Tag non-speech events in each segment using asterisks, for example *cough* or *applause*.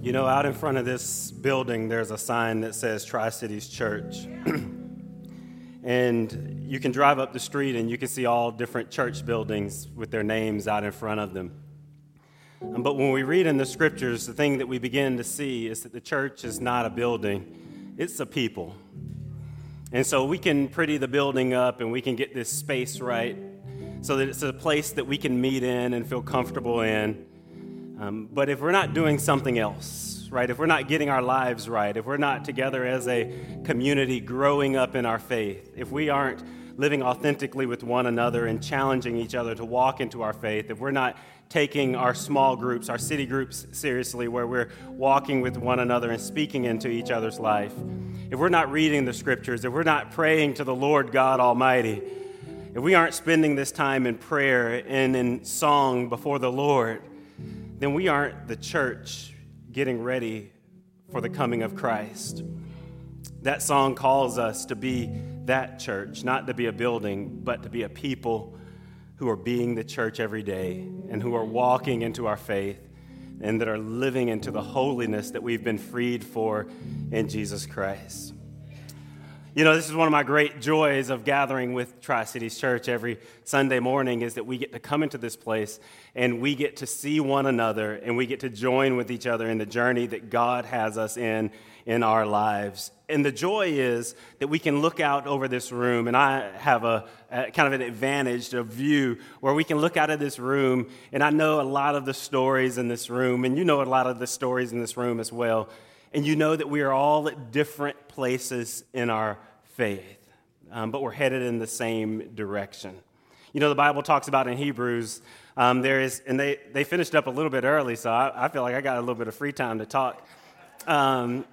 You know, out in front of this building, there's a sign that says Tri Cities Church. *clears throat* and you can drive up the street and you can see all different church buildings with their names out in front of them. Um, but when we read in the scriptures, the thing that we begin to see is that the church is not a building, it's a people. And so we can pretty the building up and we can get this space right so that it's a place that we can meet in and feel comfortable in. Um, but if we're not doing something else, right, if we're not getting our lives right, if we're not together as a community growing up in our faith, if we aren't living authentically with one another and challenging each other to walk into our faith, if we're not taking our small groups, our city groups seriously, where we're walking with one another and speaking into each other's life, if we're not reading the scriptures, if we're not praying to the Lord God Almighty, if we aren't spending this time in prayer and in song before the Lord, then we aren't the church getting ready for the coming of Christ. That song calls us to be that church, not to be a building, but to be a people who are being the church every day and who are walking into our faith and that are living into the holiness that we've been freed for in Jesus Christ. You know, this is one of my great joys of gathering with Tri Cities Church every Sunday morning is that we get to come into this place and we get to see one another and we get to join with each other in the journey that God has us in in our lives. And the joy is that we can look out over this room, and I have a, a, kind of an advantage, a view where we can look out of this room, and I know a lot of the stories in this room, and you know a lot of the stories in this room as well. And you know that we are all at different places in our faith, um, but we're headed in the same direction. You know, the Bible talks about in Hebrews, um, there is, and they, they finished up a little bit early, so I, I, feel like I got a little bit of free time to talk. Um,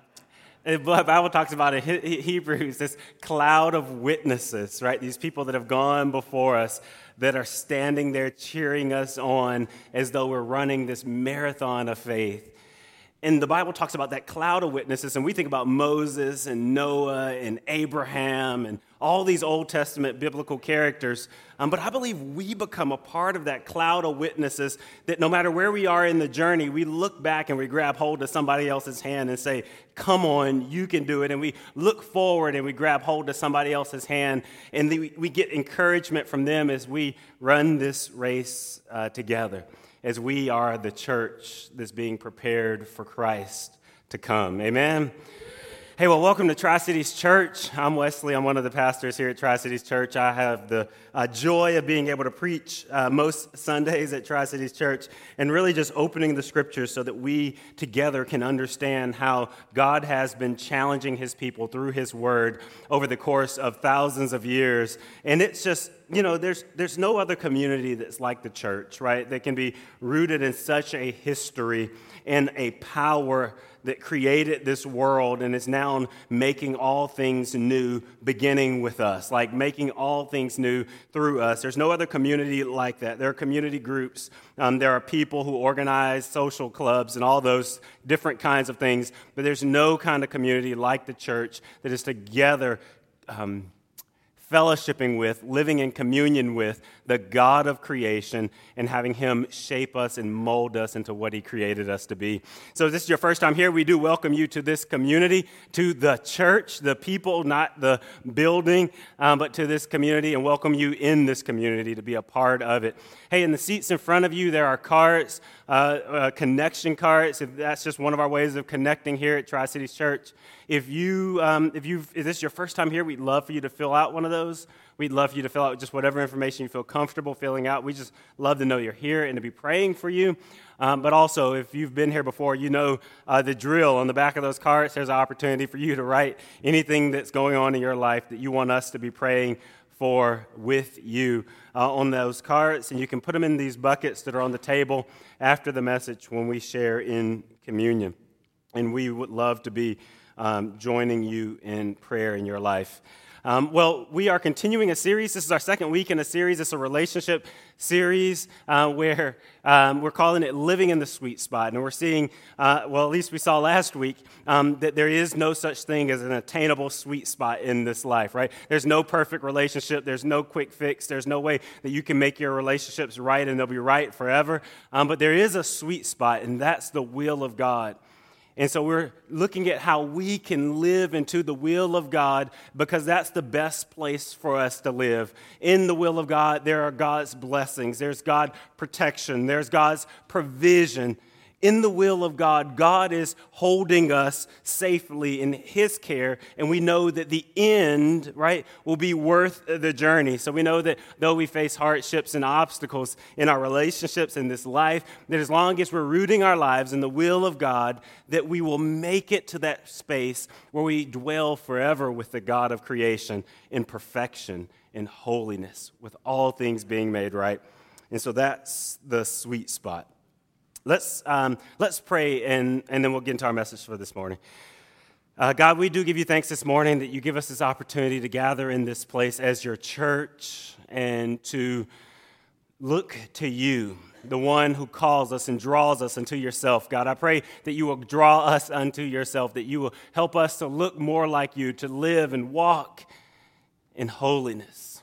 the Bible talks about in Hebrews this cloud of witnesses, right? These people that have gone before us that are standing there cheering us on as though we're running this marathon of faith. And the Bible talks about that cloud of witnesses, and we think about Moses and Noah and Abraham and all these Old Testament biblical characters. Um, but I believe we become a part of that cloud of witnesses that no matter where we are in the journey, we look back and we grab hold of somebody else's hand and say, Come on, you can do it. And we look forward and we grab hold of somebody else's hand, and we get encouragement from them as we run this race uh, together as we are the church that's being prepared for Christ to come. Amen. Hey, well, welcome to Tri Cities Church. I'm Wesley. I'm one of the pastors here at Tri Cities Church. I have the uh, joy of being able to preach uh, most Sundays at Tri Cities Church and really just opening the scriptures so that we together can understand how God has been challenging his people through his word over the course of thousands of years. And it's just, you know, there's, there's no other community that's like the church, right? That can be rooted in such a history and a power that created this world and is now making all things new, beginning with us, like making all things new through us. There's no other community like that. There are community groups, um, there are people who organize social clubs and all those different kinds of things, but there's no kind of community like the church that is together. Um, fellowshipping with, living in communion with the God of creation and having Him shape us and mold us into what He created us to be. So, if this is your first time here, we do welcome you to this community, to the church, the people, not the building, um, but to this community, and welcome you in this community to be a part of it. Hey, in the seats in front of you, there are cards, uh, uh, connection cards. If that's just one of our ways of connecting here at Tri Cities Church. If you, um, if you, if this is your first time here, we'd love for you to fill out one of those. We'd love for you to fill out just whatever information you feel comfortable filling out. We just love to know you're here and to be praying for you. Um, but also, if you've been here before, you know uh, the drill on the back of those cards. There's an opportunity for you to write anything that's going on in your life that you want us to be praying for with you uh, on those cards. And you can put them in these buckets that are on the table after the message when we share in communion. And we would love to be um, joining you in prayer in your life. Um, well, we are continuing a series. This is our second week in a series. It's a relationship series uh, where um, we're calling it Living in the Sweet Spot. And we're seeing, uh, well, at least we saw last week, um, that there is no such thing as an attainable sweet spot in this life, right? There's no perfect relationship. There's no quick fix. There's no way that you can make your relationships right and they'll be right forever. Um, but there is a sweet spot, and that's the will of God. And so we're looking at how we can live into the will of God because that's the best place for us to live. In the will of God, there are God's blessings, there's God's protection, there's God's provision in the will of God, God is holding us safely in His care, and we know that the end, right, will be worth the journey. So we know that though we face hardships and obstacles in our relationships in this life, that as long as we're rooting our lives in the will of God, that we will make it to that space where we dwell forever with the God of creation in perfection, in holiness, with all things being made right. And so that's the sweet spot. Let's, um, let's pray and, and then we'll get into our message for this morning. Uh, God, we do give you thanks this morning that you give us this opportunity to gather in this place as your church and to look to you, the one who calls us and draws us unto yourself. God, I pray that you will draw us unto yourself, that you will help us to look more like you, to live and walk in holiness.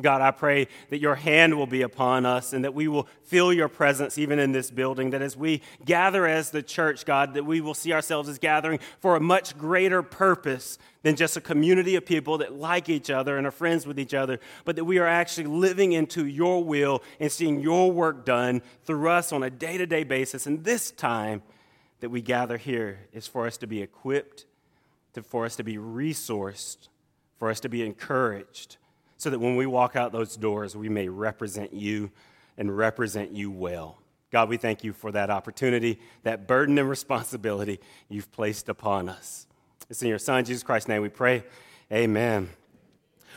God, I pray that your hand will be upon us and that we will feel your presence even in this building. That as we gather as the church, God, that we will see ourselves as gathering for a much greater purpose than just a community of people that like each other and are friends with each other, but that we are actually living into your will and seeing your work done through us on a day to day basis. And this time that we gather here is for us to be equipped, for us to be resourced, for us to be encouraged so that when we walk out those doors, we may represent you and represent you well. God, we thank you for that opportunity, that burden and responsibility you've placed upon us. It's in your Son, Jesus Christ's name, we pray. Amen.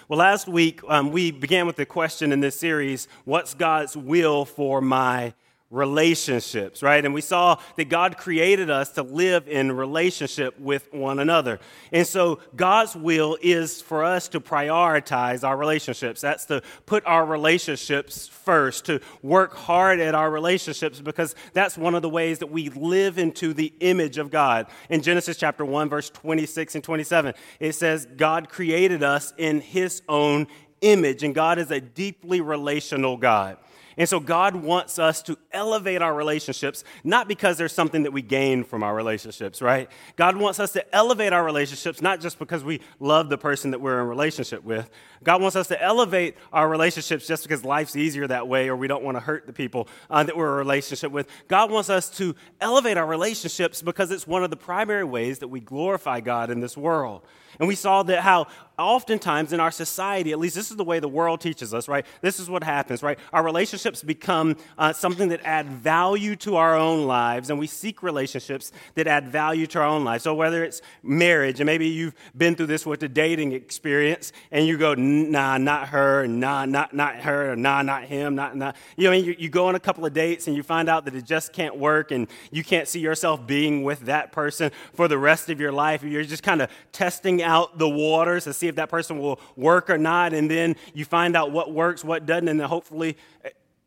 Well, last week um, we began with the question in this series What's God's will for my relationships, right? And we saw that God created us to live in relationship with one another. And so God's will is for us to prioritize our relationships. That's to put our relationships first, to work hard at our relationships because that's one of the ways that we live into the image of God. In Genesis chapter 1 verse 26 and 27, it says God created us in his own image and God is a deeply relational God. And so God wants us to elevate our relationships, not because there's something that we gain from our relationships, right? God wants us to elevate our relationships, not just because we love the person that we're in relationship with. God wants us to elevate our relationships just because life's easier that way or we don't want to hurt the people uh, that we're in relationship with. God wants us to elevate our relationships because it's one of the primary ways that we glorify God in this world. And we saw that how oftentimes in our society, at least this is the way the world teaches us, right? This is what happens, right? Our relationships become uh, something that add value to our own lives, and we seek relationships that add value to our own lives. So whether it's marriage, and maybe you've been through this with the dating experience, and you go, nah, not her, nah, not, not her, nah, not him, not, not. You know, I mean, you, you go on a couple of dates, and you find out that it just can't work, and you can't see yourself being with that person for the rest of your life. You're just kind of testing out the waters to see if that person will work or not. And then you find out what works, what doesn't, and then hopefully,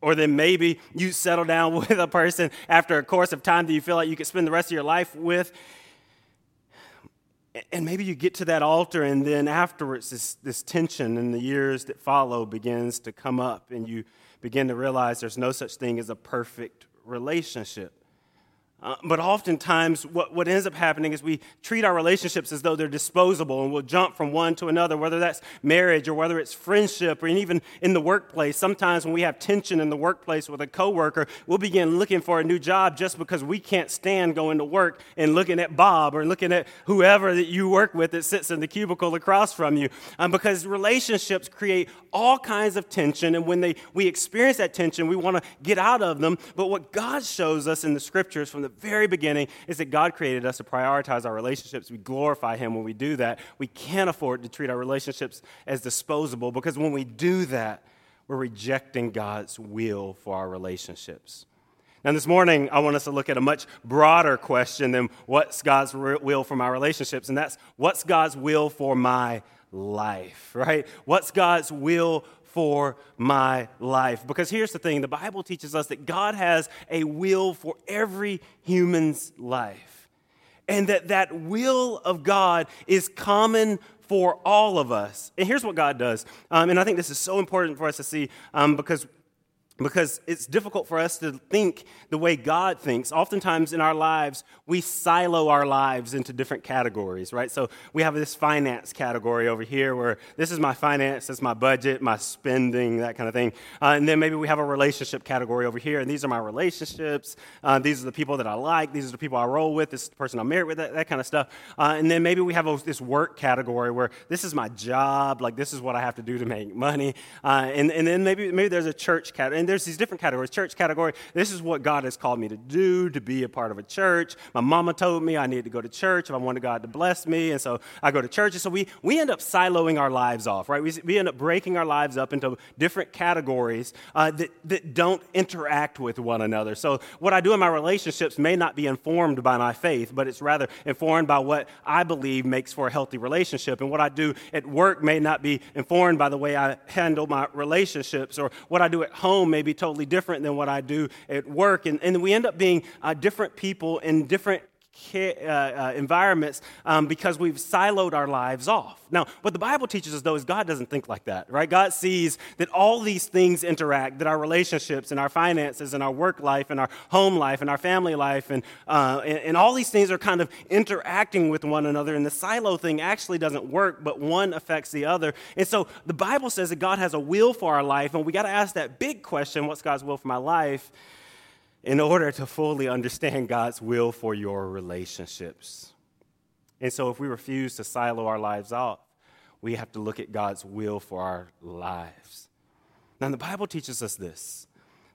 or then maybe you settle down *laughs* with a person after a course of time that you feel like you could spend the rest of your life with. And maybe you get to that altar, and then afterwards, this, this tension in the years that follow begins to come up, and you begin to realize there's no such thing as a perfect relationship. Uh, but oftentimes, what, what ends up happening is we treat our relationships as though they're disposable and we'll jump from one to another, whether that's marriage or whether it's friendship or even in the workplace. Sometimes, when we have tension in the workplace with a coworker, we'll begin looking for a new job just because we can't stand going to work and looking at Bob or looking at whoever that you work with that sits in the cubicle across from you. Um, because relationships create all kinds of tension, and when they, we experience that tension, we want to get out of them. But what God shows us in the scriptures from the very beginning is that God created us to prioritize our relationships. We glorify Him when we do that. We can't afford to treat our relationships as disposable because when we do that, we're rejecting God's will for our relationships. Now, this morning, I want us to look at a much broader question than what's God's will for my relationships, and that's what's God's will for my life, right? What's God's will for my life. Because here's the thing the Bible teaches us that God has a will for every human's life. And that that will of God is common for all of us. And here's what God does. Um, and I think this is so important for us to see um, because because it's difficult for us to think the way God thinks. Oftentimes in our lives, we silo our lives into different categories, right? So we have this finance category over here where this is my finance, this is my budget, my spending, that kind of thing. Uh, and then maybe we have a relationship category over here, and these are my relationships. Uh, these are the people that I like. These are the people I roll with. This is the person I'm married with, that, that kind of stuff. Uh, and then maybe we have a, this work category where this is my job, like this is what I have to do to make money. Uh, and, and then maybe, maybe there's a church category there's these different categories. Church category, this is what God has called me to do, to be a part of a church. My mama told me I needed to go to church if I wanted God to bless me, and so I go to church. And so we, we end up siloing our lives off, right? We, we end up breaking our lives up into different categories uh, that, that don't interact with one another. So what I do in my relationships may not be informed by my faith, but it's rather informed by what I believe makes for a healthy relationship. And what I do at work may not be informed by the way I handle my relationships, or what I do at home may may be totally different than what I do at work. And, and we end up being uh, different people in different uh, uh, environments um, because we've siloed our lives off. Now, what the Bible teaches us, though, is God doesn't think like that, right? God sees that all these things interact, that our relationships and our finances and our work life and our home life and our family life and, uh, and, and all these things are kind of interacting with one another. And the silo thing actually doesn't work, but one affects the other. And so the Bible says that God has a will for our life, and we got to ask that big question what's God's will for my life? In order to fully understand God's will for your relationships. And so, if we refuse to silo our lives off, we have to look at God's will for our lives. Now, the Bible teaches us this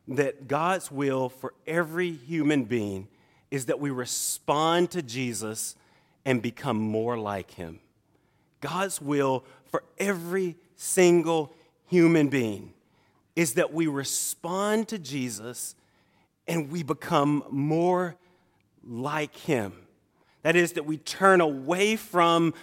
that God's will for every human being is that we respond to Jesus and become more like him. God's will for every single human being is that we respond to Jesus and we become more like him. That is, that we turn away from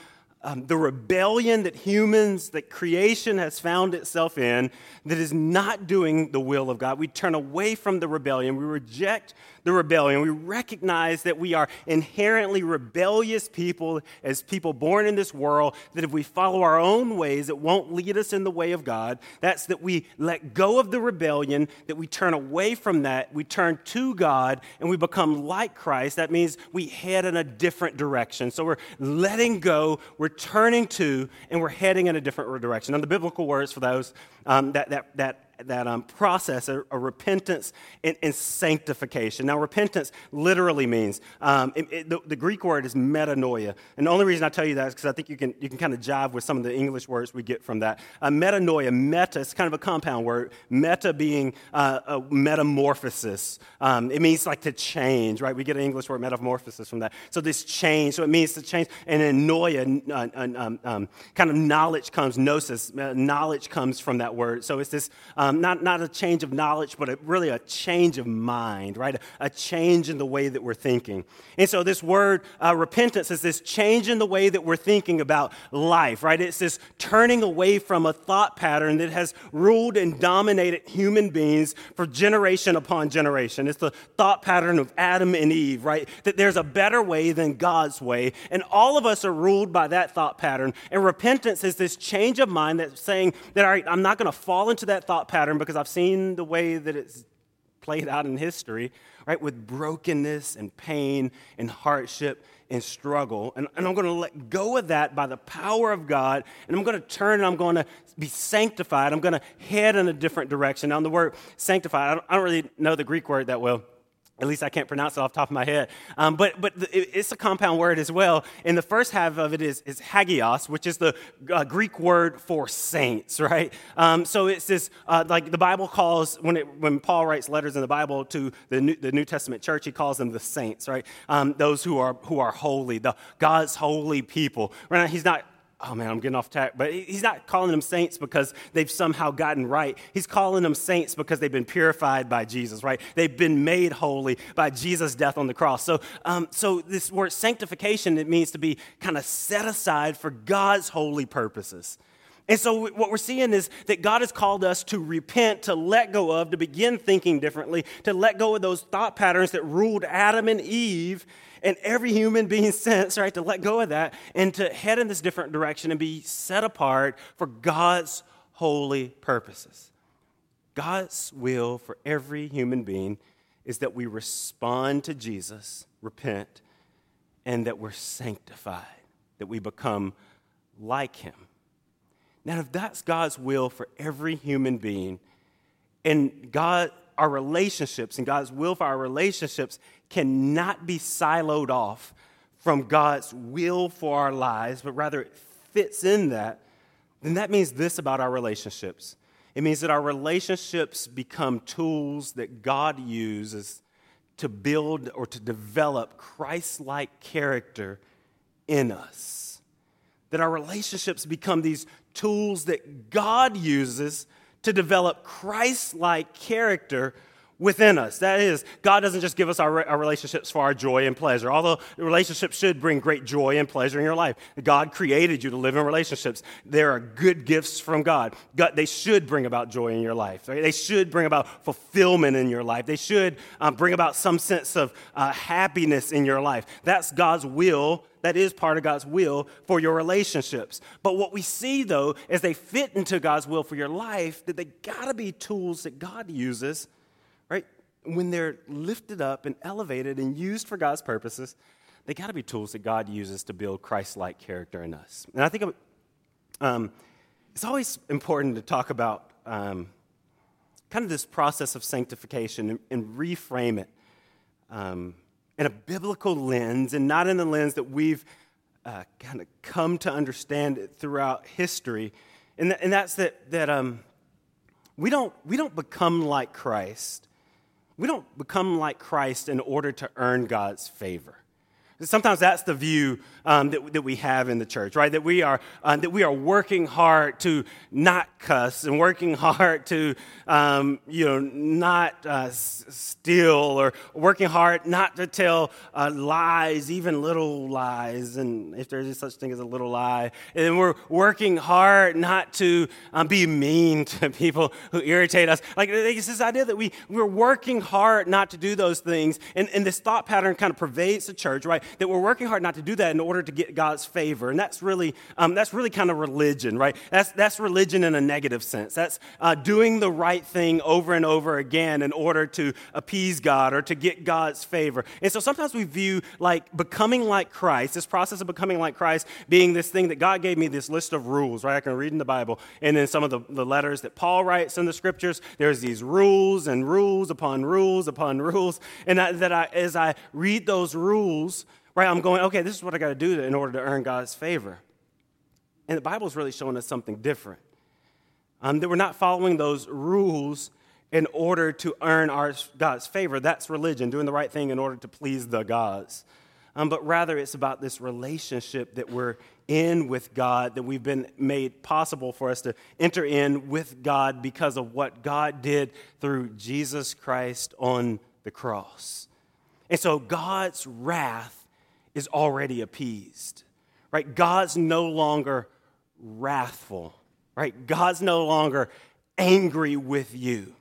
um, the rebellion that humans, that creation has found itself in, that is not doing the will of God. We turn away from the rebellion. We reject the rebellion. We recognize that we are inherently rebellious people as people born in this world, that if we follow our own ways, it won't lead us in the way of God. That's that we let go of the rebellion, that we turn away from that, we turn to God, and we become like Christ. That means we head in a different direction. So we're letting go, we're turning to, and we're heading in a different direction. Now, the biblical words for those um, that, that, that that um, process, a repentance and, and, sanctification. Now, repentance literally means um, it, it, the, the, Greek word is metanoia, and the only reason I tell you that is because I think you can you can kind of jive with some of the English words we get from that. Uh, metanoia, meta, is kind of a compound word. Meta being uh, a metamorphosis. Um, it means like to change, right? We get an English word metamorphosis from that. So this change, so it means to change. And then noia, uh, um, um, kind of knowledge comes, gnosis, uh, knowledge comes from that word. So it's this um, um, not, not a change of knowledge, but a, really a change of mind, right? A, a, change in the way that we're thinking. And so, this word uh, repentance is this change in the way that we're thinking about life, right? It's this turning away from a thought pattern that has ruled and dominated human beings for generation upon generation. It's the thought pattern of Adam and Eve, right? That there's a better way than God's way. And all of us are ruled by that thought pattern. And repentance is this change of mind that's saying that, all right, I'm not going to fall into that thought pattern pattern because I've seen the way that it's played out in history, right? With brokenness and pain and hardship and struggle. And, and I'm going to let go of that by the power of God. And I'm going to turn and I'm going to be sanctified. I'm going to head in a different direction. Now, the word sanctified, I don't, I don't really know the Greek word that well. At least I can't pronounce it off the top of my head. Um, but but it's a compound word as well. And the first half of it is, is hagios, which is the uh, Greek word for saints, right? Um, so it's this, uh, like the Bible calls, when, it, when Paul writes letters in the Bible to the New, the New Testament church, he calls them the saints, right? Um, those who are, who are holy, the God's holy people. Right? He's not oh man, I'm getting off track. But he's not calling them saints because they've somehow gotten right. He's calling them saints because they've been purified by Jesus, right? They've been made holy by Jesus' death on the cross. So, um, so this word sanctification, it means to be kind of set aside for God's holy purposes. And so, what we're seeing is that God has called us to repent, to let go of, to begin thinking differently, to let go of those thought patterns that ruled Adam and Eve, and every human being *laughs* since, right, to let go of that and to head in this different direction and be set apart for God's holy purposes. God's will for every human being is that we respond to Jesus, repent, and that we're sanctified, that we become like him. Now, if that's God's will for every human being, and God, our relationships and God's will for our relationships cannot be siloed off from God's will for our lives, but rather it fits in that, then that means this about our relationships. It means that our relationships become tools that God uses to build or to develop Christ like character in us. That our relationships become these tools that God uses to develop Christ like character within us. That is, God doesn't just give us our, our relationships for our joy and pleasure, although relationships should bring great joy and pleasure in your life. God created you to live in relationships. There are good gifts from God. God they should bring about joy in your life. Right? They should bring about fulfillment in your life. They should um, bring about some sense of uh, happiness in your life. That's God's will that is part of God's will for your relationships. But what we see though is they fit into God's will for your life that they got to be tools that God uses? When they're lifted up and elevated and used for God's purposes, they got to be tools that God uses to build Christ like character in us. And I think um, it's always important to talk about um, kind of this process of sanctification and, and reframe it um, in a biblical lens and not in the lens that we've uh, kind of come to understand it throughout history. And, th- and that's that, that um, we, don't, we don't become like Christ we don't become like Christ in order to earn God's favor. Sometimes that's the view um, that, that we have in the church, right? That we are uh, that we are working hard to not cuss and working *laughs* hard to um, you know not uh, steal or working hard not to tell uh, lies, even little lies, and if there's such thing as a little lie, and we're working hard not to um, be mean *laughs* to people who irritate us. Like it's this idea that we we're working hard not to do those things, and, and this thought pattern kind of pervades the church, right? That we're working hard not to do that in order to get God's favor. And that's really, um, that's really kind of religion, right? That's, that's religion in a negative sense. That's uh, doing the right thing over and over again in order to appease God or to get God's favor. And so sometimes we view like becoming like Christ, this process of becoming like Christ, being this thing that God gave me this list of rules, right? I can read in the Bible. And then some of the, the letters that Paul writes in the scriptures, there's these rules and rules upon rules upon rules. And that, that I, as I read those rules, right? I'm going, okay, this is what I got to do in order to earn God's favor. And the Bible is really showing us something different. Um, that we're not following those rules in order to earn our, God's favor. That's religion, doing the right thing in order to please the gods. Um, but rather, it's about this relationship that we're in with God, that we've been made possible for us to enter in with God because of what God did through Jesus Christ on the cross. And so, God's wrath is already appeased, right? God's no longer wrathful, right? God's no longer angry with you,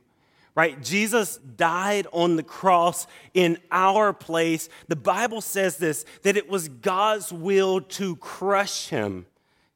right? Jesus died on the cross in our place. The Bible says this that it was God's will to crush him,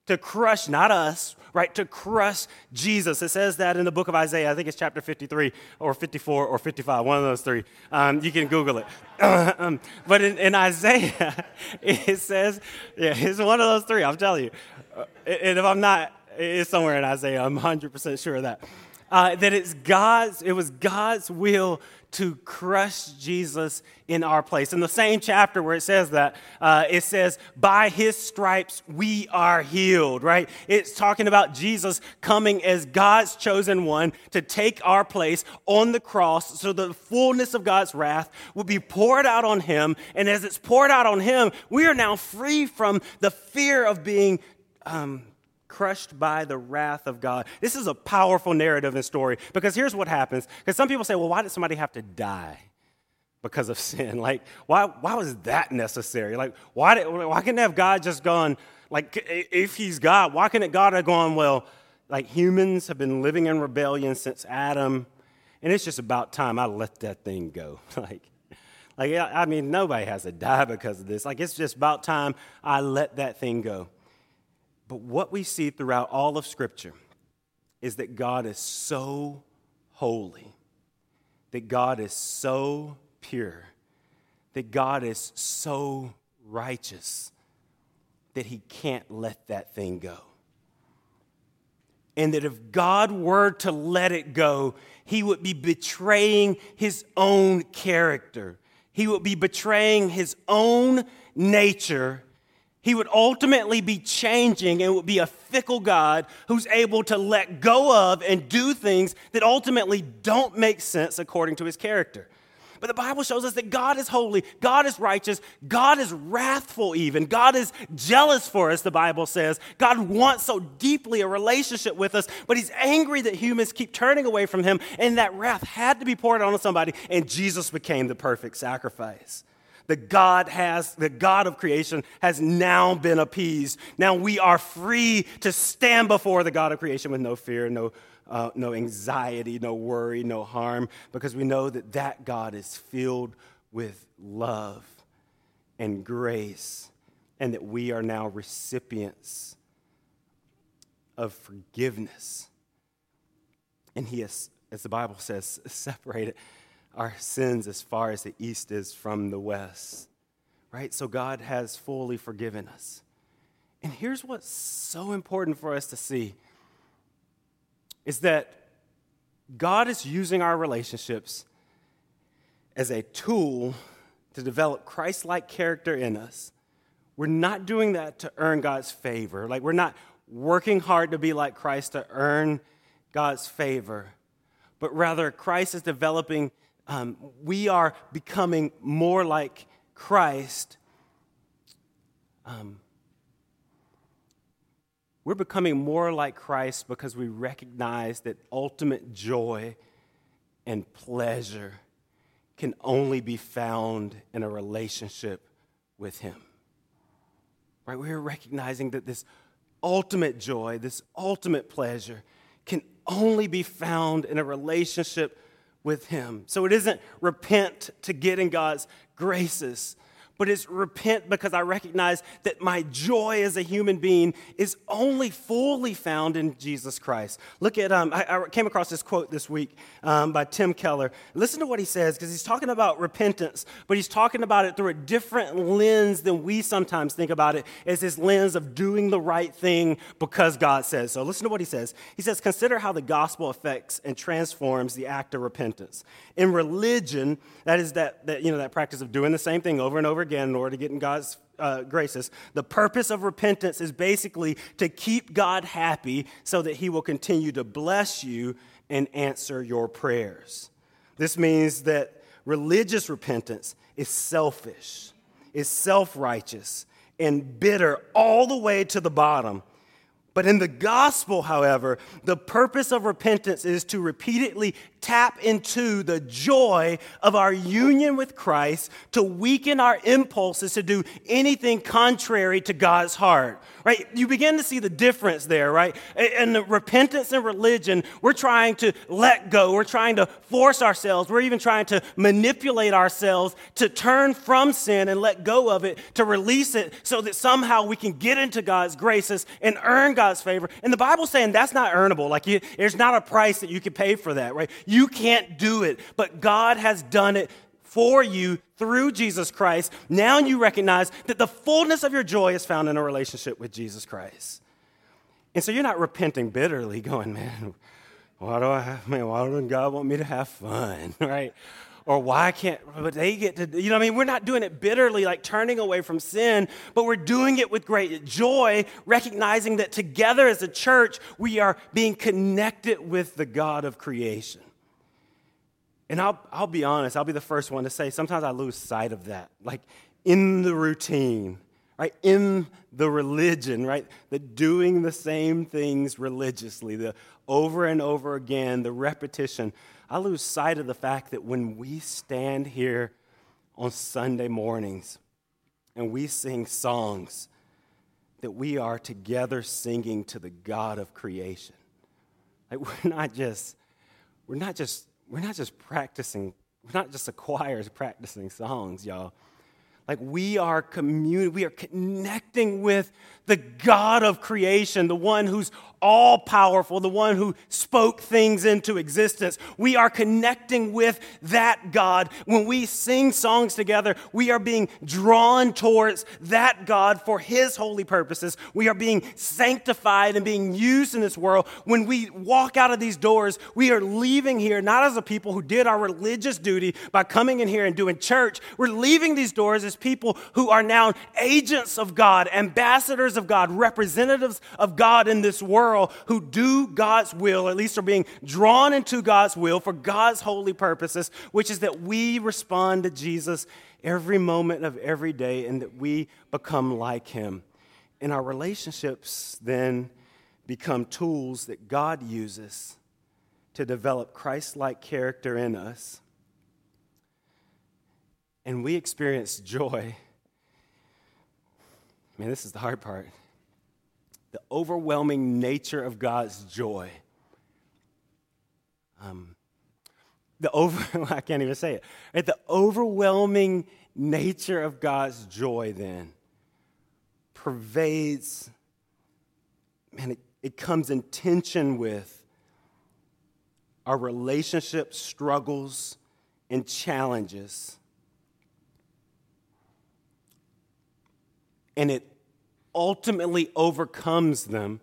to crush not us, right? To crush Jesus. It says that in the book of Isaiah. I think it's chapter 53 or 54 or 55, one of those three. Um, you can Google it. *laughs* um, but in, in, Isaiah, *laughs* it says, yeah, it's one of those three, I'm telling you. Uh, and if I'm not, it's somewhere in Isaiah. I'm 100% sure of that. Uh, that it's God's, it was God's will to crush Jesus in our place. In the same chapter where it says that, uh, it says, by his stripes we are healed, right? It's talking about Jesus coming as God's chosen one to take our place on the cross so the fullness of God's wrath would be poured out on him. And as it's poured out on him, we are now free from the fear of being. Um, crushed by the wrath of God. This is a powerful narrative and story because here's what happens. Because some people say, well, why did somebody have to die? Because of *laughs* sin. Like, why, why was that necessary? Like, why, did, why couldn't have God just gone, like, if he's God, why couldn't God have gone, well, like humans have been living in rebellion since Adam, and it's just about time I let that thing go. *laughs* like, like, I mean, nobody has to die because of this. Like, it's just about time I let that thing go. But what we see throughout all of Scripture is that God is so holy, that God is so pure, that God is so righteous that he can't let that thing go. And that if God were to let it go, he would be betraying his own character. He would be betraying his own nature. He would ultimately be changing and would be a fickle God who's able to let go of and do things that ultimately don't make sense according to his character. But the Bible shows us that God is holy, God is righteous, God is wrathful, even. God is jealous for us, the Bible says. God wants so deeply a relationship with us, but He's angry that humans keep turning away from Him, and that wrath had to be poured on somebody, and Jesus became the perfect sacrifice. The God has, the God of creation has now been appeased. Now we are free to stand before the God of creation with no fear, no uh, no anxiety, no worry, no harm, because we know that that God is filled with love and grace, and that we are now recipients of forgiveness. And He has, as the Bible says, *laughs* separated our sins as far as the east is from the west. Right? So God has fully forgiven us. And here's what's so important for us to see is that God is using our relationships as a tool to develop Christ like character in us. We're not doing that to earn God's favor. Like, we're not working hard to be like Christ to earn God's favor, but rather, Christ is developing, um, we are becoming more like Christ um, we're becoming more like Christ because we recognize that ultimate joy and pleasure can only be found in a relationship with Him. Right? We're recognizing that this ultimate joy, this ultimate pleasure, can only be found in a relationship with Him. So it isn't repent to get in God's graces, but it's repent because I recognize that my joy as a human being is only fully found in Jesus Christ. Look at, um, I, I, came across this quote this week um, by Tim Keller. Listen to what he says because he's talking about repentance, but he's talking about it through a different lens than we sometimes think about it as his lens of doing the right thing because God says so. Listen to what he says. He says, Consider how the gospel affects and transforms the act of repentance. In religion, that is that, that, you know, that practice of doing the same thing over and over again in order to get in God's uh, graces. The purpose of repentance is basically to keep God happy so that He will continue to bless you and answer your prayers. This means that religious repentance is selfish, is self righteous, and bitter all the way to the bottom but in the gospel, however, the purpose of repentance is to repeatedly tap into the joy of our union with Christ to weaken our impulses to do anything contrary to God's heart. Right? You begin to see the difference there, right? In the repentance and religion, we're trying to let go. We're trying to force ourselves. We're even trying to manipulate ourselves to turn from sin and let go of it, to release it so that somehow we can get into God's graces and earn God's favor. And the Bible's saying that's not earnable. Like, you, there's not a price that you can pay for that, right? You can't do it, but God has done it for you through Jesus Christ. Now you recognize that the fullness of your joy is found in a relationship with Jesus Christ. And so you're not repenting bitterly, going, man, why do I have, man, why doesn't God want me to have fun, *laughs* right? Or why can't, but they get to, you know I mean? We're not doing it bitterly, like turning away from sin, but we're doing it with great joy, recognizing that together as a church, we are being connected with the God of creation. And I'll, I'll be honest, I'll be the first one to say sometimes I lose sight of that. Like in the routine, right? In the religion, right? The doing the same things religiously, the over and over again, the repetition. I lose sight of the fact that when we stand here on Sunday mornings and we sing songs, that we are together singing to the God of creation. Like *laughs* we're not just, we're not just we're not just practicing, we're not just a choir practicing songs, y'all. Like we are commun- we are connecting with the God of creation, the one who's all powerful, the one who spoke things into existence. We are connecting with that God. When we sing songs together, we are being drawn towards that God for his holy purposes. We are being sanctified and being used in this world. When we walk out of these doors, we are leaving here not as a people who did our religious duty by coming in here and doing church. We're leaving these doors as people who are now agents of God, ambassadors of God, representatives of God in this world who do God's will, at least are being drawn into God's will for God's holy purposes, which is that we respond to Jesus every moment of every day and that we become like him. And our relationships then become tools that God uses to develop Christ like character in us. And we experience joy. Man, this is the hard part the overwhelming nature of God's joy. Um, the over, *laughs* I can't even say it. Right? The overwhelming nature of God's joy then pervades, man, it, it comes in tension with our relationship struggles and challenges. And it ultimately overcomes them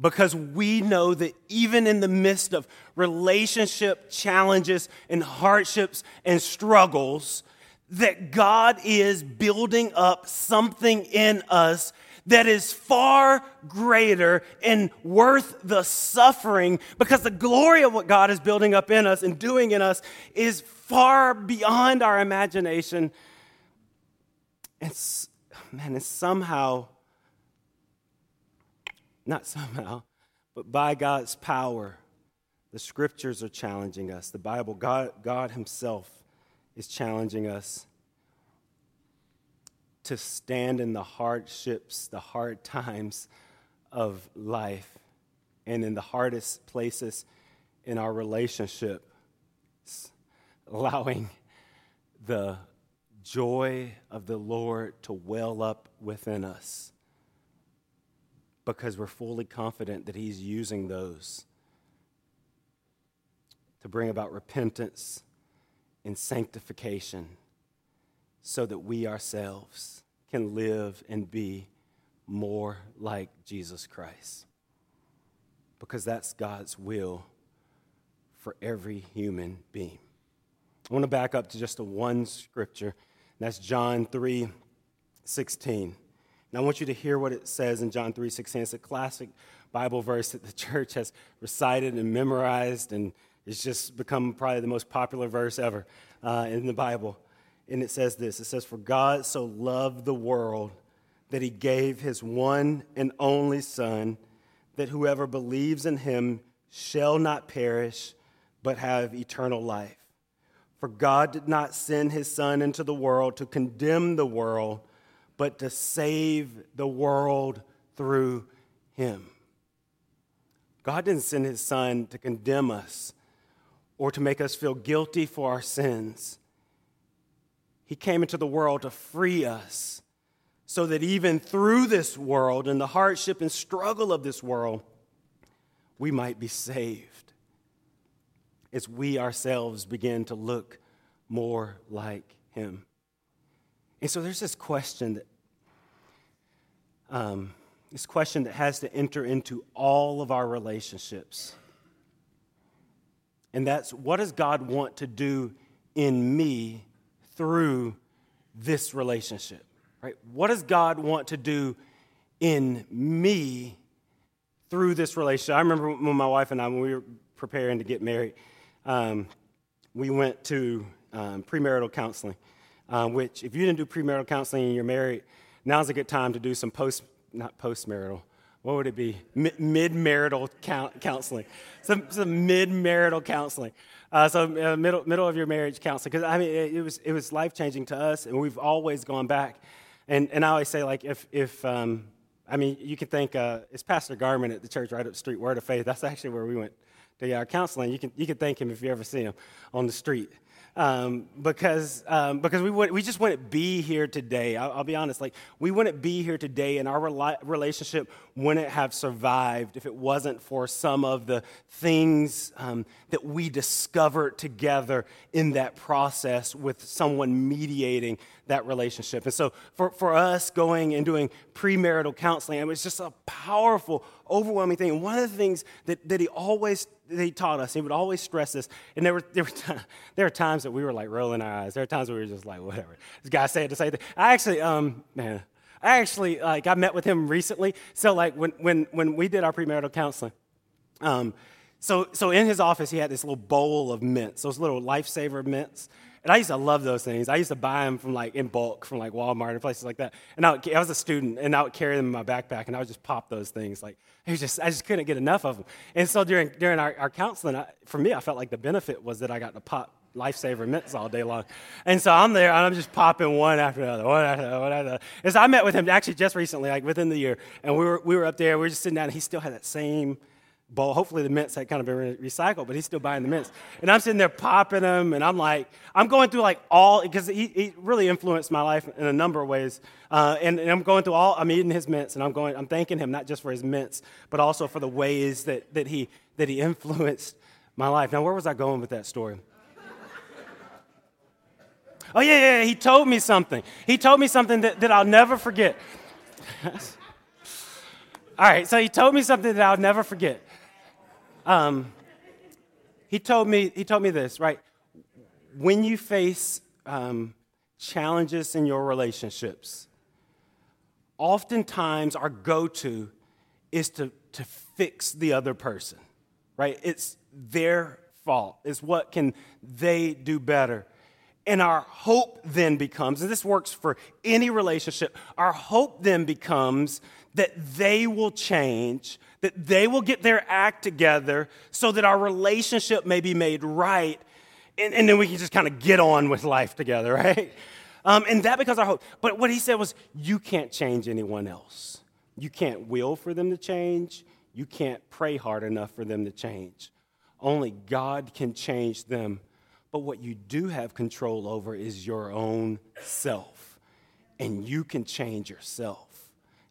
because we know that even in the midst of relationship challenges and hardships and struggles, that God is building up something in us that is far greater and worth the suffering because the glory of what God is building up in us and doing in us is far beyond our imagination. And man, it's somehow not somehow, but by God's power, the scriptures are challenging us. The Bible, God, God Himself is challenging us to stand in the hardships, the hard times of life, and in the hardest places in our relationship, allowing the joy of the Lord to well up within us because we're fully confident that He's using those to bring about repentance and sanctification so that we ourselves can live and be more like Jesus Christ. Because that's God's will for every human being. I want to back up to just a one scripture, that's John 3 16. And I want you to hear what it says in John 3:16. It's a classic Bible verse that the *laughs* church has recited and memorized, and it's just become probably the most popular verse ever uh, in the Bible. And it says this it says, For God so loved the world that he gave his one and only Son, that whoever believes in him shall not perish, but have eternal life. For God did not send his Son into the world to condemn the world but to save the world through him. God didn't send his son to condemn us or to make us feel guilty for our sins. He came into the world to free us so that even through this world and the hardship and struggle of this world, we might be saved as we ourselves begin to look more like him. And so there's this question that um, this question that has to enter into all of our relationships. And that's what does God want to do in me through this relationship? Right? What does God want to do in me through this relationship? I remember when my wife and I, when we were preparing to get married, um, we went to um, premarital counseling um, which if you didn't do premarital counseling and you're married, now's a good time to do some post, not postmarital, what would it be? mid-marital counseling. Some, some mid-marital counseling. Uh, so uh, middle, middle of your marriage counseling. Because, I mean, it, it, was, it was life-changing to us, and we've always gone back. And, and I always say, like, if, if um, I mean, you can think, uh, it's Pastor Garman at the church right up the street, Word of Faith. That's actually where we went our counseling. You can, you can thank him if you ever see him on the street. um, because um, because we would, we just wouldn't be here today. I'll, I'll, be honest, like we wouldn't be here today, and our rela- relationship wouldn't have survived if it wasn't for some of the things um, that we discovered together in that process with someone mediating that relationship. And so for, for us going and doing premarital counseling, it was just a powerful, overwhelming thing. And one of the things that, that he always he taught us, he would always stress this. And there were, there, were t- *laughs* there were times that we were like rolling our eyes. There were times where we were just like, whatever. This guy said the same thing. I actually, um, man, I actually, like, I met with him recently. So, like, when, when, when we did our premarital counseling, um, so, so in his office, he had this little bowl of mints, those little lifesaver mints. And I used to love those things. I used to buy them from like in bulk from like Walmart and places like that. And I, would, I was a student, and I would carry them in my backpack, and I would just pop those things. Like just, I just couldn't get enough of them. And so during during our, our counseling, I, for me, I felt like the benefit was that I got to pop lifesaver mints all day long. And so I'm there, and I'm just popping one after another, one after another, one after another. And so I met with him actually just recently, like within the year, and we were we were up there, we were just sitting down, and he still had that same bowl. Hopefully the mints had kind of been recycled, but he's still buying the mints. And I'm sitting there popping them, and I'm like, I'm going through like all, because he, he really influenced my life in a number of ways. Uh, and, and, I'm going through all, I'm eating his mints, and I'm going, I'm thanking him not just for his mints, but also for the ways that, that, he, that he *laughs* influenced my life. Now, where was I going with that story? Oh, yeah, yeah, he told me something. He told me something that, that I'll never forget. *laughs* All right, so he told me something that I'll never forget. Um, he told me he told me this right. When you face um, challenges in your relationships, oftentimes our go-to is to to fix the other person. Right? It's their fault. It's what can they do better. And our hope then becomes, and this works for any relationship, our hope then becomes that they will change, that they will get their act together so that our relationship may be made right. And, and then we can just kind of get on with life together, *laughs* right? Um, and that becomes our hope. But what he said was, you can't change anyone else. You can't will for them to change. You can't pray hard enough for them to change. Only God can change them. But what you do have control over is your own self. And you can change yourself.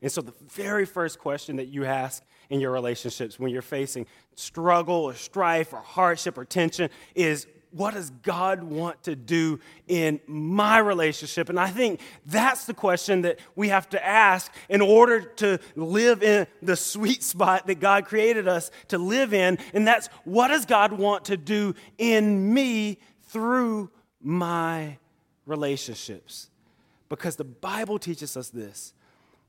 And so, the very first question that you ask in your relationships when you're facing struggle or strife or hardship or tension is what does God want to do in my relationship? And I think that's the question that we have to ask in order to live in the sweet spot that God created us to live in. And that's what does God want to do in me through my relationships? Because the Bible teaches us this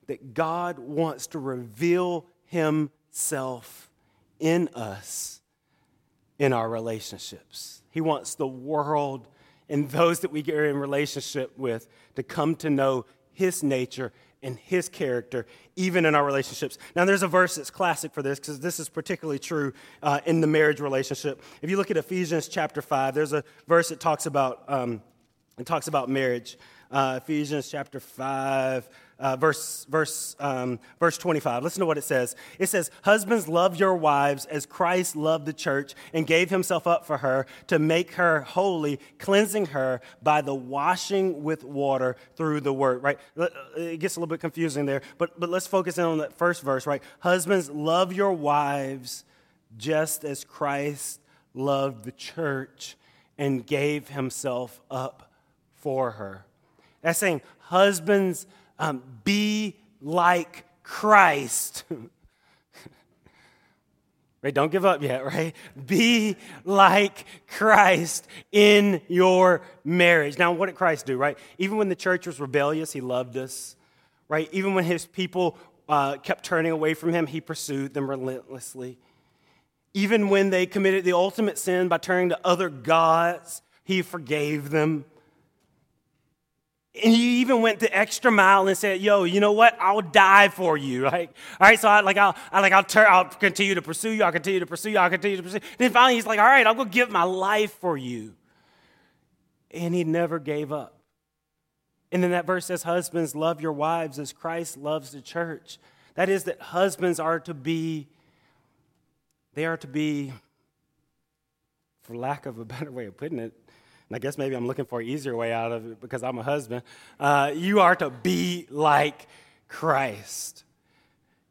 that God wants to reveal Himself in us in our relationships. He wants the world and those that we are in relationship with to come to know His nature and His character, even in our relationships. Now, there's a verse that's classic for this because this is particularly true uh, in the marriage relationship. If you look at Ephesians chapter 5, there's a verse that talks about, um, it talks about marriage. Uh, Ephesians chapter 5, uh, verse, verse, um, verse 25. Listen to what it says. It says, Husbands, love your wives as Christ loved the church and gave himself up for her to make her holy, cleansing her by the washing with water through the word, right? Uh, it gets a little bit confusing there, but, but let's focus in on that first verse, right? Husbands, love your wives just as Christ loved the church and gave himself up for her. That's saying, husbands, um, be like Christ. *laughs* right? Don't give up yet, right? Be like Christ in your marriage. Now, what did Christ do, right? Even when the church was rebellious, he loved us, right? Even when his people uh, kept turning away from him, he pursued them relentlessly. Even when they committed the ultimate sin by turning to other gods, he forgave them. And he even went the extra mile and said, "Yo, you know what? I'll die for you." Like, all right, so I like I'll I like I'll I'll continue to pursue you. I'll continue to pursue you. I'll continue to pursue. Then finally, he's like, "All right, I'll go give my life for you." And he never gave up. And then that verse says, "Husbands, love your wives as Christ loves the church." That is that husbands are to be. They are to be, for lack of a better way of putting it, and I guess maybe I'm looking for an easier way out of it because I'm a husband. Uh, you are to be like Christ.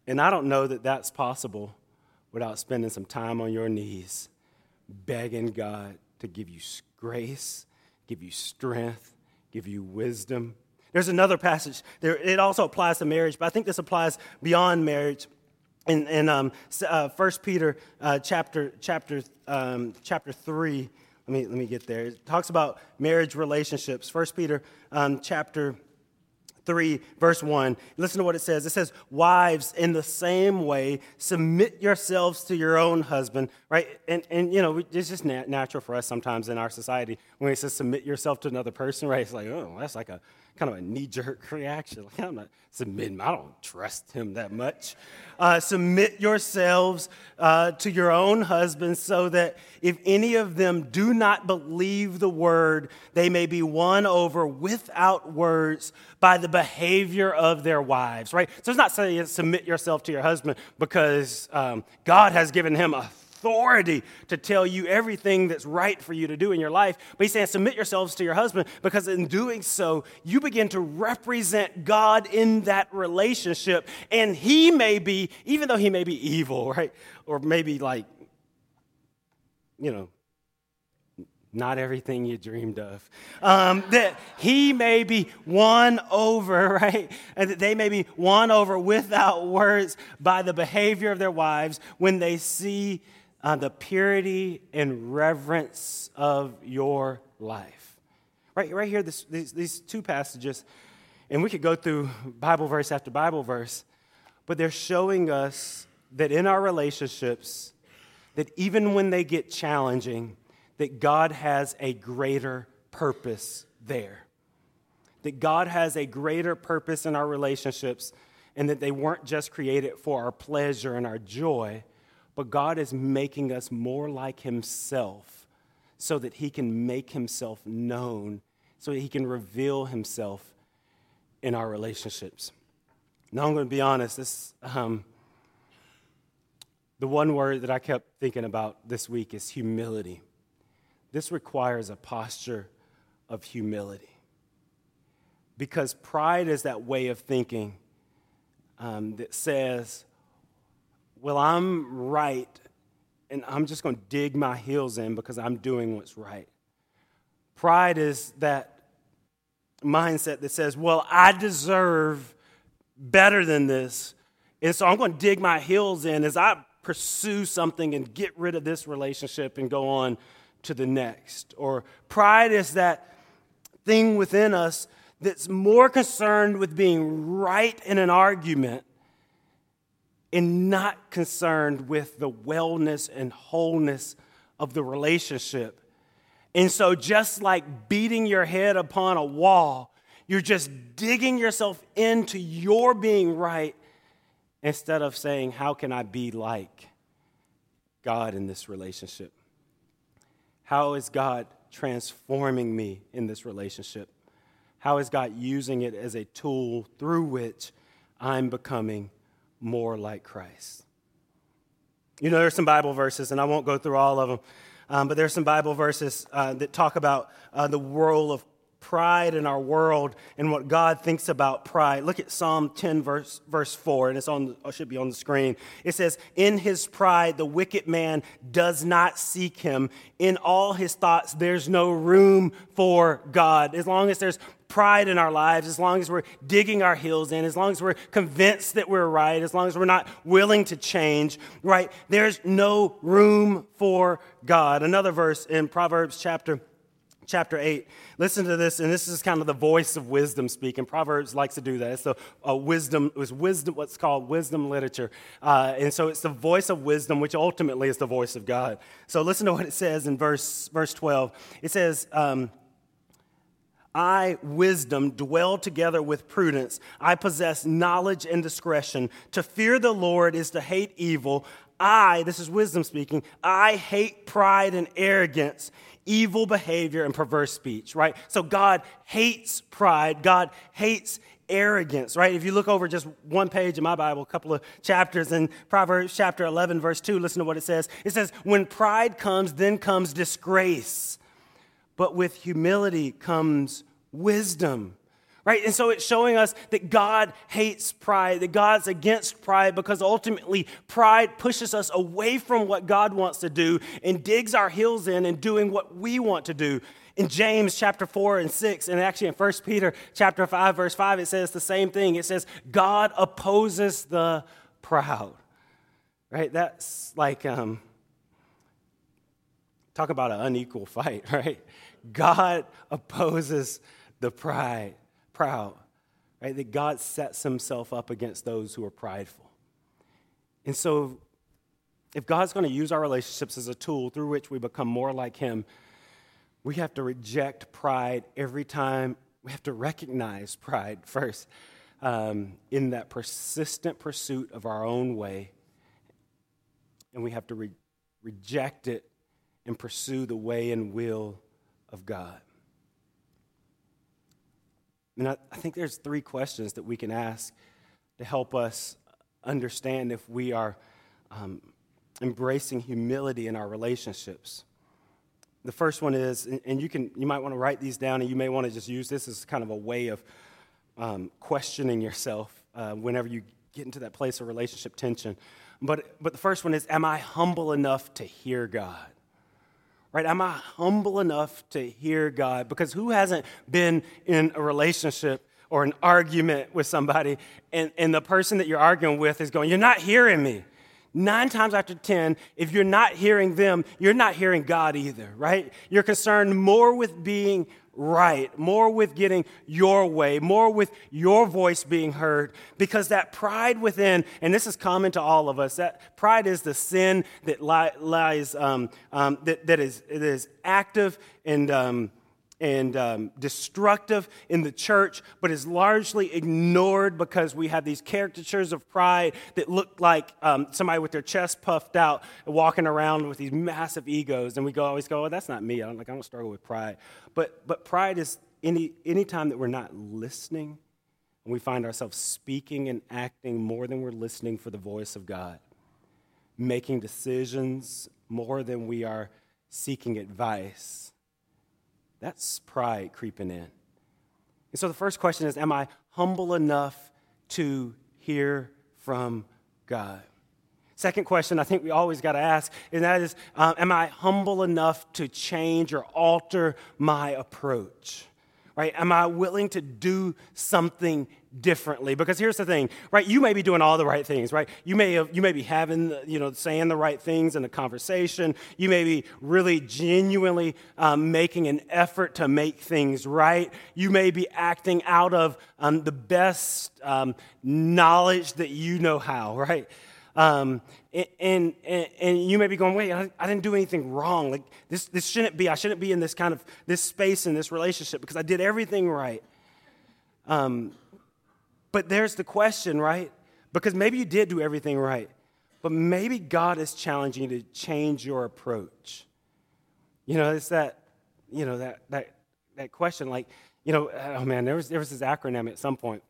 And I don't know that that's possible without spending some time on your knees, begging God to give you grace, give you strength, give you wisdom. There's another passage. There, it also applies to marriage, but I think this applies beyond marriage. In, in um, uh, 1 Peter uh, chapter, chapter, um, chapter 3, let me, let me get there. It talks about marriage relationships. 1 Peter um, chapter 3, verse 1. Listen to what it says. It says, Wives, in the same way, submit yourselves to your own husband, right? And, and you know, it's just nat- natural for us sometimes in our society when it says submit yourself to another person, right? It's like, oh, that's like a kind of a knee jerk *laughs* reaction. Like, I'm not submitting, I don't trust him that much. Uh, submit yourselves uh, to your own husbands so that if any of them do not believe the word, they may be won over without words by the behavior of their wives, right? So it's not saying submit yourself to your husband because um, God has given him a authority to tell you everything that's right for you to do in your life. But he's saying, submit yourselves to your husband because in doing so, you begin to represent God in that relationship. And he may be, even though he may be evil, *laughs* right? Or maybe like, you know, not everything you dreamed of. Um, that he may be won over, *laughs* right? And that they may be won over without words by the behavior of their wives when they see uh, the purity and reverence of your life. Right, right here, this, these, these two passages, and we could go through Bible verse after Bible verse, but they're showing us that in our relationships, that even when they get challenging, that God has a greater purpose there. That God has a greater purpose in our relationships, and that they weren't just created for our pleasure and our joy, but God is making us more like Himself so that He can make Himself known, so that He can reveal Himself in our relationships. Now, I'm going to be honest, this, um, the one word that I kept thinking about this week is humility. This requires a posture of humility. Because pride is that way of thinking um, that says, well, I'm right, and I'm just going to dig my heels in because I'm doing what's right. Pride is that mindset that says, well, I deserve better than this, and so I'm going to dig my heels in as I pursue something and get rid of this relationship and go on to the next. Or pride is that thing within us that's more concerned with being right in an argument and not concerned with the wellness and wholeness of the relationship. And so, just like beating your head upon a wall, you're just digging yourself into your being right instead of saying, How can I be like God in this relationship? How is God transforming me in this relationship? How is God using it as a tool through which I'm becoming more like Christ. You know, there's some Bible verses, and I won't go through all of them, um, but there's some Bible verses uh, that talk about uh, the role of pride in our world and what God thinks about pride. Look at Psalm 10, verse, verse 4, and it's on, it should be on the screen. It says, In his pride, the wicked man does not seek him. In all his thoughts, there's no room for God. As long as there's pride in our lives, as long as we're digging our heels in, as long as we're convinced that we're right, as long as we're not willing to change, right, there's no room for God. Another verse in Proverbs chapter chapter 8. Listen to this, and this is kind of the voice of wisdom speaking. Proverbs likes to do that. It's a, wisdom, it's wisdom, what's called wisdom literature. Uh, and so it's the voice of wisdom, which ultimately is the voice of God. So listen to what it says in verse, verse 12. It says, um, I, wisdom, dwell together with prudence. I possess knowledge and discretion. To fear the Lord is to hate evil. I, this is wisdom speaking, I hate pride and arrogance evil behavior and perverse speech, right? So God hates pride, God hates arrogance, right? If you look over just one page in my Bible, a couple of chapters in Proverbs chapter 11, verse 2, listen to what it says. It says, When pride comes, then comes disgrace. But with humility comes wisdom. Right? And so it's showing us that God hates pride, that God's against pride because ultimately pride pushes us away from what God wants to do and digs our heels in and doing what we want to do. In James chapter 4 and 6, and actually in 1 Peter chapter 5, verse 5, it says the same thing. It says, God opposes the proud. Right? That's like, um, talk about an unequal fight, *laughs* right? God opposes the pride, proud, right? That God sets himself up against those who are prideful. And so, if God's going to use our relationships as a tool through which we become more like him, we have to reject pride every time. We have to recognize pride *laughs* first um, in that persistent pursuit of our own way. And we have to re- reject it and pursue the way and will of God. And I, I think there's three questions that we can ask to help us understand if we are um, embracing humility in our relationships. The first one is, and you can, you might want to write these down, and you may want to just use this as kind of a way of um, questioning yourself uh, whenever you get into that place of relationship tension. But, but the first one is, am I humble enough to hear God? Right? Am I humble enough to hear God? Because who hasn't been in a relationship or an argument with somebody and, and the person that you're arguing with is going, You're not hearing me. Nine times out of 10, if you're not hearing them, you're not hearing God either, right? You're concerned more with being right, more with getting your way, more with your voice being heard, because that pride within, and this is common to all of us, that pride is the sin that lies, um, um, that, that is active and. Um, and um, destructive in the church, but is largely ignored because we have these caricatures of pride that look like um, somebody with their chest puffed out walking around with these massive egos. And we go, always go, oh, that's not me. I don't, like, I don't struggle with pride. But, but pride is any, any time that we're not listening and we find ourselves speaking and acting more than we're listening for the voice of God, making decisions more than we are seeking advice that's pride creeping in. And so the first question is Am I humble enough to hear from God? Second question I think we always got to ask, and that is um, Am I humble enough to change or alter my approach? Right? Am I willing to do something differently because here's the thing right you may be doing all the right things right you may have, you may be having you know saying the right things in a conversation you may be really genuinely um, making an effort to make things right you may be acting out of um, the best um, knowledge that you know how *laughs* right um, and, and, and you may be going, wait, I, didn't do anything wrong. Like this, this shouldn't be. I shouldn't be in this kind of this space in this relationship because I did everything right. Um, but there's the question, right? Because maybe you did do everything right, but maybe God is challenging you to change your approach. You know, it's that, you know, that, that, that question like, you know, oh man, there was, there was this acronym at some point,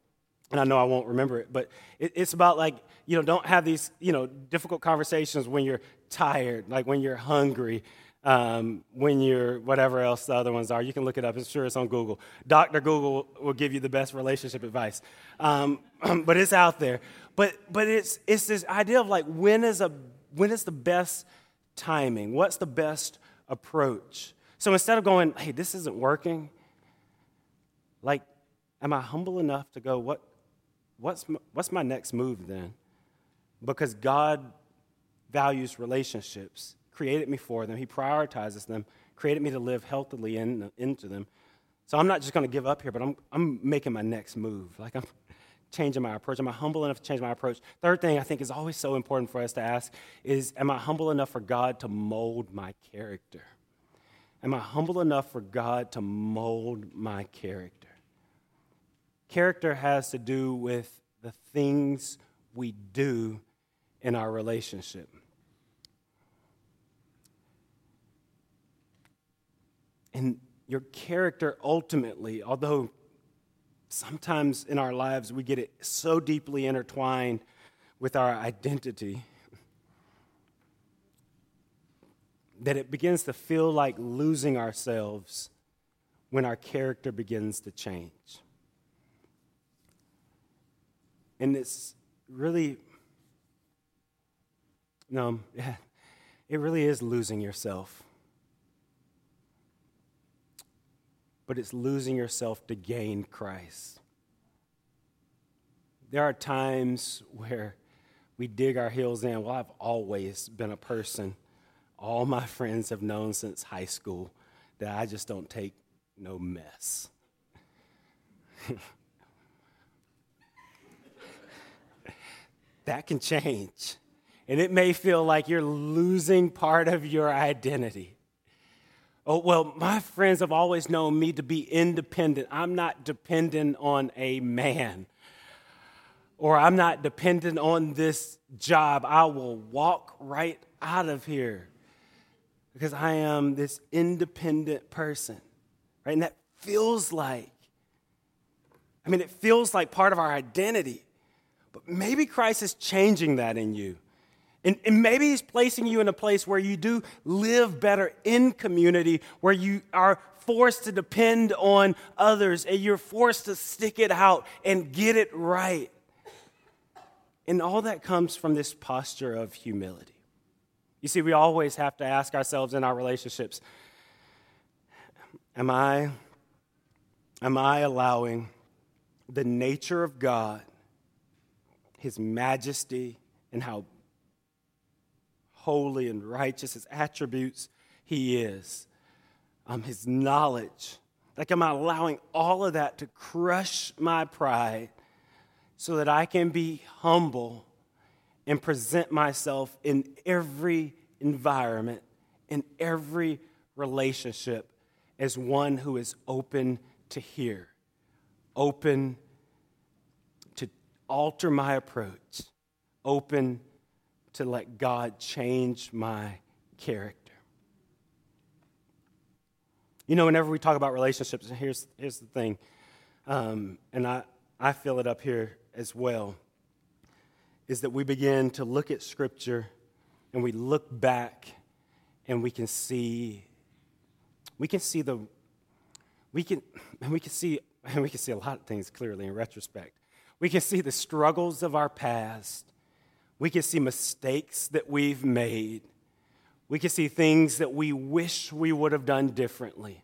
and I know I won't remember it, but it, it's about like, you know, don't have these, you know, difficult conversations when you're tired, like when you're hungry, um, when you're whatever else the other ones are. You can look it up. I'm sure it's on Google. Dr. Google will give you the best relationship advice. Um, *clears throat* but it's out there. But, but it's, it's this idea of like when is, a, when is the best timing? What's the best approach? So instead of going, hey, this isn't working, like, am I humble enough to go, what, what's, my, what's my next move then? Because God values relationships created me for them. He prioritizes them, created me to live healthily in, into them. So I'm not just going to give up here, but I'm, I'm making my next move. Like I'm changing my approach. Am I humble enough to change my approach? Third thing I think is always so important for us to ask is Am I humble enough for God to mold my character? Am I humble enough for God to mold my character? Character has to do with the things we do in our relationship. And your character ultimately, although sometimes in our lives we get it so deeply intertwined with our identity that it begins to feel like losing ourselves when our character begins to change. And it's really, no, yeah, *laughs* it really is losing yourself. But it's losing yourself to gain Christ. There are times where we dig our heels in. Well, I've always been a person, all my friends have known since high school, that I just don't take no mess. *laughs* that can change. And it may feel like you're losing part of your identity. Oh, well, my friends have always known me to be independent. I'm not dependent on a man, or I'm not dependent on this job. I will walk right out of here because I am this independent person, right? And that feels like, I mean, it feels like part of our identity. But maybe Christ is changing that in you. And, and, maybe He's placing you in a place where you do live better in community, where you are forced to depend on others and you're forced to stick it out and get it right. And all that comes from this posture of humility. You see, we always have to ask ourselves in our relationships Am I, am I allowing the nature of God his majesty and how holy and righteous his attributes he is, um, his knowledge. Like, am I allowing all of that to crush my pride so that I can be humble and present myself in every environment, in every relationship, as one who is open to hear, open to alter my approach, open to let God change my character. You know, whenever we talk about relationships, and here's, here's the thing, um, and I, I feel it up here as well, is that we begin to look at Scripture and we look back and we can see, we can see the, we can, and *laughs* we can see, and *laughs* we can see a lot of things clearly in retrospect. We can see the struggles of our past. We can see mistakes that we've made. We can see things that we wish we would have done differently.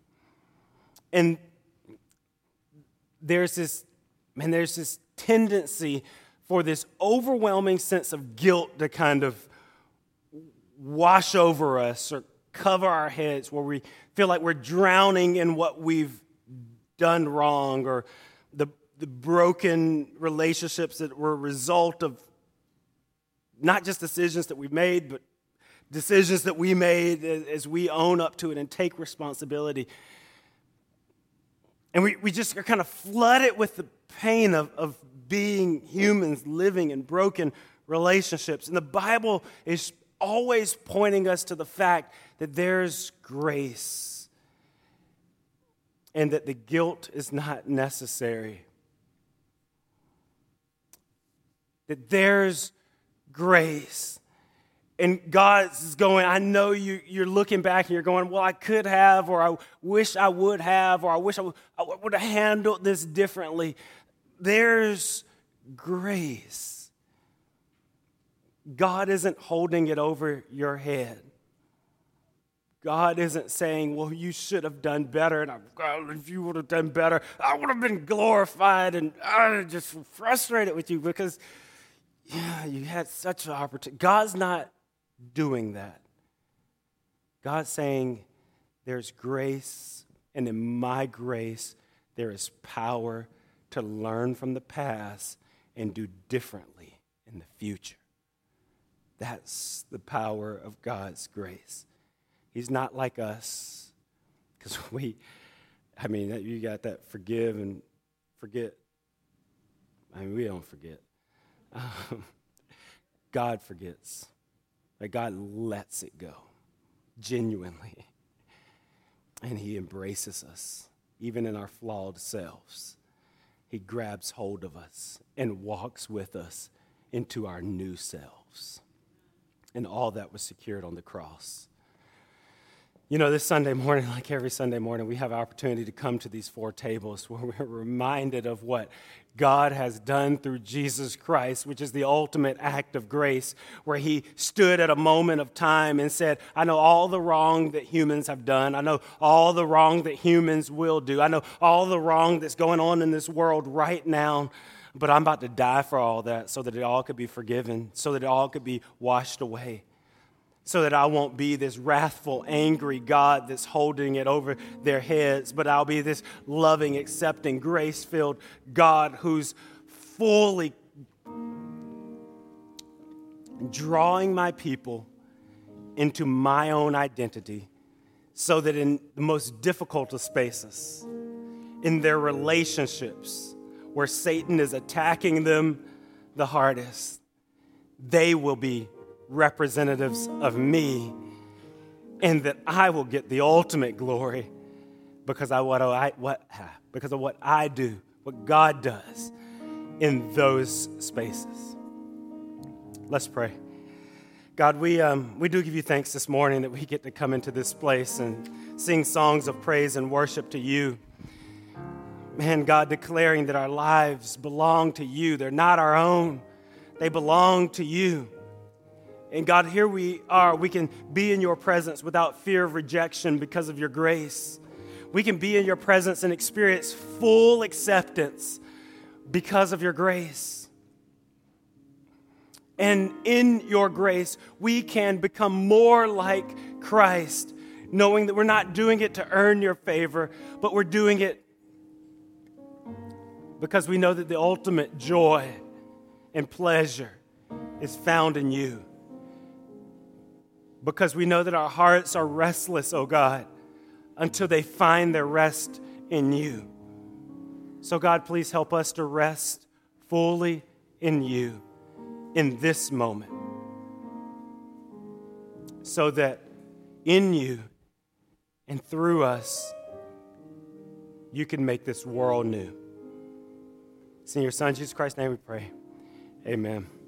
And there's this, man, there's this tendency for this overwhelming sense of guilt to kind of wash over us or cover our heads where we feel like we're drowning in what we've done wrong or the the broken relationships that were a result of not just decisions that we've made, but decisions that we made as we own up to it and take responsibility. And we, we just are kind of flooded with the pain of, of being humans living in broken relationships. And the Bible is always pointing us to the fact that there's grace and that the guilt is not necessary. that there's grace. And God is going, I know you, you're looking back and you're going, well, I could have, or I wish I would have, or I wish I would, I would have handled this differently. There's grace. God isn't holding it over your head. God isn't saying, well, you should have done better, and God, if you would have done better, I would have been glorified, and I'm just frustrated with you because yeah, you had such an opportunity. God's not doing that. God's saying, there's grace, and in my grace, there is power to learn from the past and do differently in the future. That's the power of God's grace. He's not like us, because *laughs* we, I mean, you got that forgive and forget. I mean, we don't forget. Um, *laughs* God forgets. That God lets it go genuinely. *laughs* And He embraces us, even in our flawed selves. He grabs hold of us and walks with us into our new selves. And all that was secured on the cross. You know, this Sunday morning, *laughs* like every Sunday morning, we have opportunity to come to these four tables where we're reminded of what God has done through Jesus Christ, which is the ultimate act of grace, where He stood at a moment of time and said, I know all the wrong that humans have done. I know all the wrong that humans will do. I know all the wrong that's going on in this world right now. But I'm about to die for all that so that it all could be forgiven, so that it all could be washed away so that I won't be this wrathful, angry God that's holding it over their heads, but I'll be this loving, accepting, grace filled God who's fully drawing my people into my own identity so that in the most difficult of spaces, in their relationships, where Satan is attacking them the hardest, they will be representatives of me, and that I will get the ultimate glory because I what I what because of what I do, what God does in those spaces. Let's pray. God, we, um, we do give you thanks this morning that we get to come into this place and sing songs of praise and worship to you. Man, God, declaring that our lives belong to you. They're not our own, they belong to you. And God, here we are. We can be in your presence without fear of rejection because of your grace. We can be in your presence and experience full acceptance because of your grace. And in your grace, we can become more like Christ, knowing that we're not doing it to earn your favor, but we're doing it because we know that the ultimate joy and pleasure is found in you because we know that our hearts are restless, oh God, until they find their rest in you. So, God, please help us to rest fully in you in this moment so that in you and through us, you can make this world new. It's in your Son, Jesus Christ's name, we pray. Amen.